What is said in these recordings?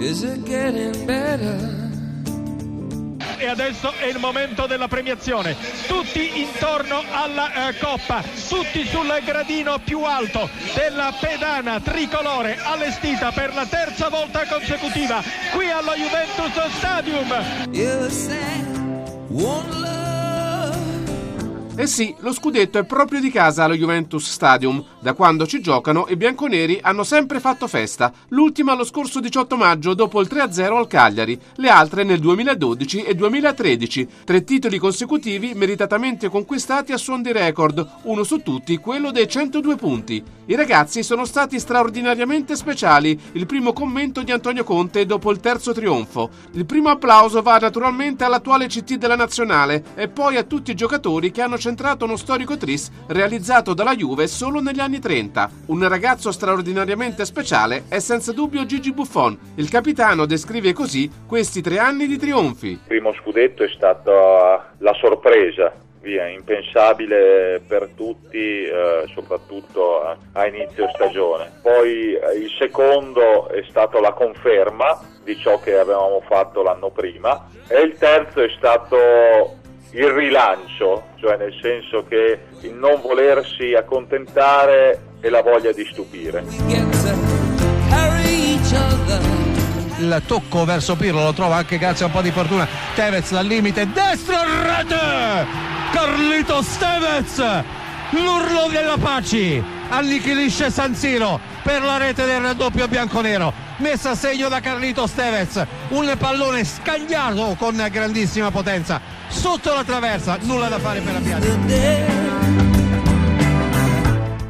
Is it getting better? e adesso è il momento della premiazione. Tutti intorno alla eh, coppa, tutti sul gradino più alto della pedana tricolore allestita per la terza volta consecutiva qui allo Juventus Stadium. Eh sì, lo scudetto è proprio di casa allo Juventus Stadium. Da quando ci giocano, i bianconeri hanno sempre fatto festa. L'ultima lo scorso 18 maggio, dopo il 3-0 al Cagliari. Le altre nel 2012 e 2013. Tre titoli consecutivi meritatamente conquistati a suon di record, uno su tutti quello dei 102 punti. I ragazzi sono stati straordinariamente speciali. Il primo commento di Antonio Conte dopo il terzo trionfo. Il primo applauso va naturalmente all'attuale CT della nazionale e poi a tutti i giocatori che hanno centrato uno storico tris realizzato dalla Juve solo negli anni 30. Un ragazzo straordinariamente speciale è senza dubbio Gigi Buffon. Il capitano descrive così questi tre anni di trionfi. Il primo scudetto è stata la sorpresa, via, impensabile per tutti, eh, soprattutto a, a inizio stagione. Poi eh, il secondo è stato la conferma di ciò che avevamo fatto l'anno prima e il terzo è stato il rilancio, cioè nel senso che il non volersi accontentare e la voglia di stupire. Il tocco verso Pirlo lo trova anche grazie a un po' di fortuna. Tevez dal limite destro rete! Carlito Tevez l'urlo della Paci. Annichilisce San Siro per la rete del raddoppio bianconero. Messa a segno da Carlito Tevez un pallone scagliato con grandissima potenza sotto la traversa nulla da fare per la piazza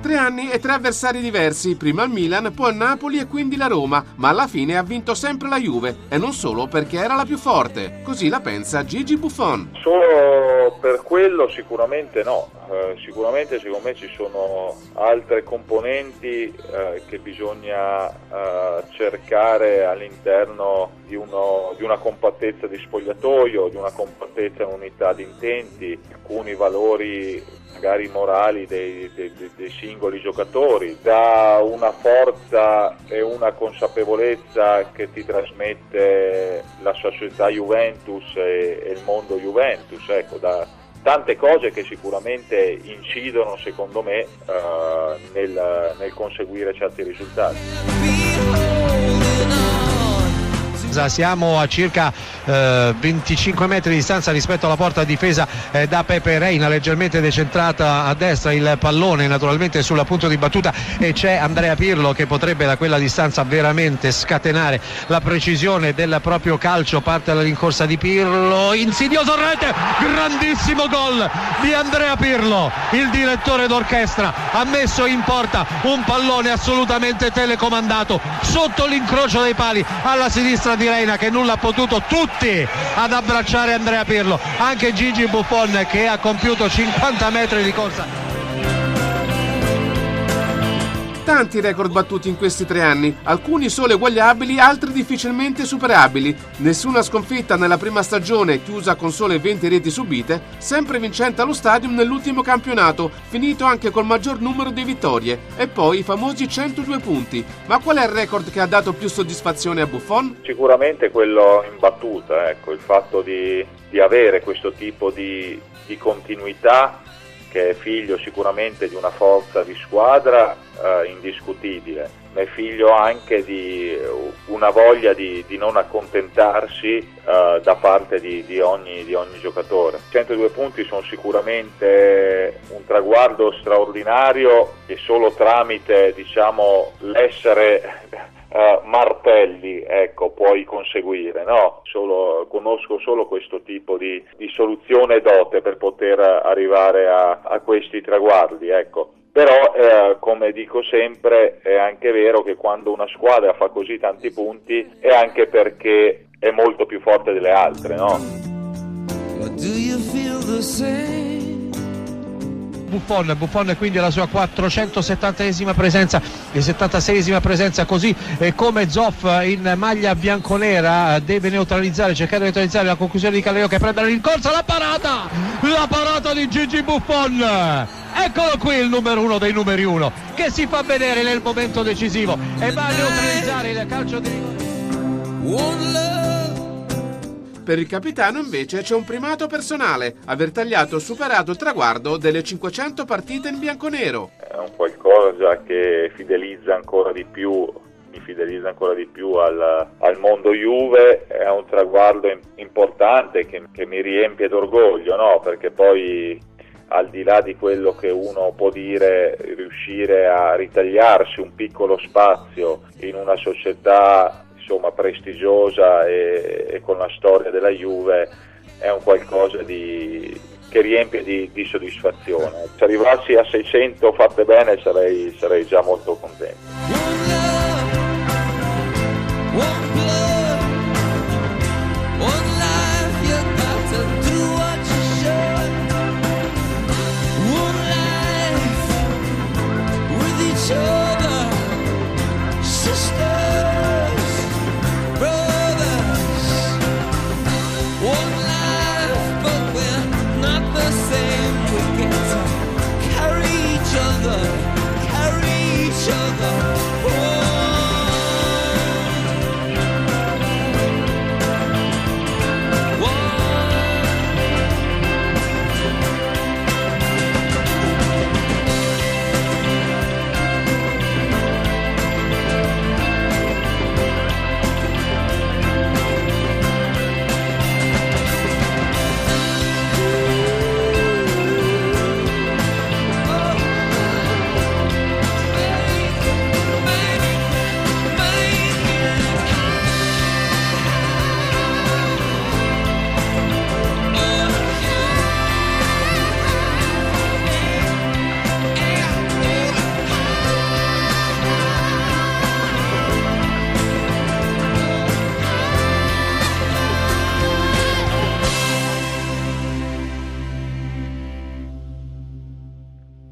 Tre anni e tre avversari diversi, prima il Milan, poi il Napoli e quindi la Roma, ma alla fine ha vinto sempre la Juve. E non solo perché era la più forte. Così la pensa Gigi Buffon. Solo per quello sicuramente no, Eh, sicuramente secondo me ci sono altre componenti eh, che bisogna eh, cercare all'interno di, uno- di una compattezza di spogliatoio, di una compattezza in unità di intenti, alcuni valori magari morali dei, dei- dei- singoli giocatori, da una forza e una consapevolezza che ti trasmette la società Juventus e, e il mondo Juventus, ecco, da tante cose che sicuramente incidono secondo me eh, nel, nel conseguire certi risultati. Siamo a circa eh, 25 metri di distanza rispetto alla porta difesa eh, da Pepe Reina, leggermente decentrata a destra il pallone, naturalmente sulla punto di battuta e c'è Andrea Pirlo che potrebbe da quella distanza veramente scatenare la precisione del proprio calcio. Parte la rincorsa di Pirlo, insidioso rete, grandissimo gol di Andrea Pirlo. Il direttore d'orchestra ha messo in porta un pallone assolutamente telecomandato sotto l'incrocio dei pali alla sinistra di Reina che nulla ha potuto tutti ad abbracciare Andrea Pirlo. Anche Gigi Buffon che ha compiuto 50 metri di corsa Tanti record battuti in questi tre anni, alcuni solo eguagliabili, altri difficilmente superabili. Nessuna sconfitta nella prima stagione, chiusa con sole 20 reti subite, sempre vincente allo stadium nell'ultimo campionato, finito anche col maggior numero di vittorie. E poi i famosi 102 punti. Ma qual è il record che ha dato più soddisfazione a Buffon? Sicuramente quello in battuta, ecco, il fatto di, di avere questo tipo di, di continuità che è figlio sicuramente di una forza di squadra eh, indiscutibile, ma è figlio anche di una voglia di, di non accontentarsi eh, da parte di, di ogni, di ogni giocatore. 102 punti sono sicuramente un traguardo straordinario e solo tramite diciamo, l'essere eh, martelli ecco, puoi conseguire. No? Solo- conosco solo questo tipo di, di soluzione dote per poter arrivare a, a questi traguardi. Ecco. Però, eh, come dico sempre, è anche vero che quando una squadra fa così tanti punti è anche perché è molto più forte delle altre. No? Buffon, Buffon quindi alla sua 470esima presenza e 76esima presenza così come Zoff in maglia bianconera eh, deve neutralizzare, cercare di neutralizzare la conclusione di Caleo che prende la rincorsa, la parata, la parata di Gigi Buffon. Eccolo qui il numero uno dei numeri uno che si fa vedere nel momento decisivo e va a neutralizzare il calcio di rigore. Per il capitano invece c'è un primato personale, aver tagliato o superato il traguardo delle 500 partite in bianconero. È un qualcosa che fidelizza ancora di più mi fidelizza ancora di più al, al mondo Juve, è un traguardo importante che, che mi riempie d'orgoglio, no? perché poi al di là di quello che uno può dire, riuscire a ritagliarsi un piccolo spazio in una società insomma, prestigiosa e, e, con la storia della Juve è un qualcosa di, che riempie di, di, soddisfazione. Se arrivassi a 600 fatte bene sarei, sarei già molto contento. jogou.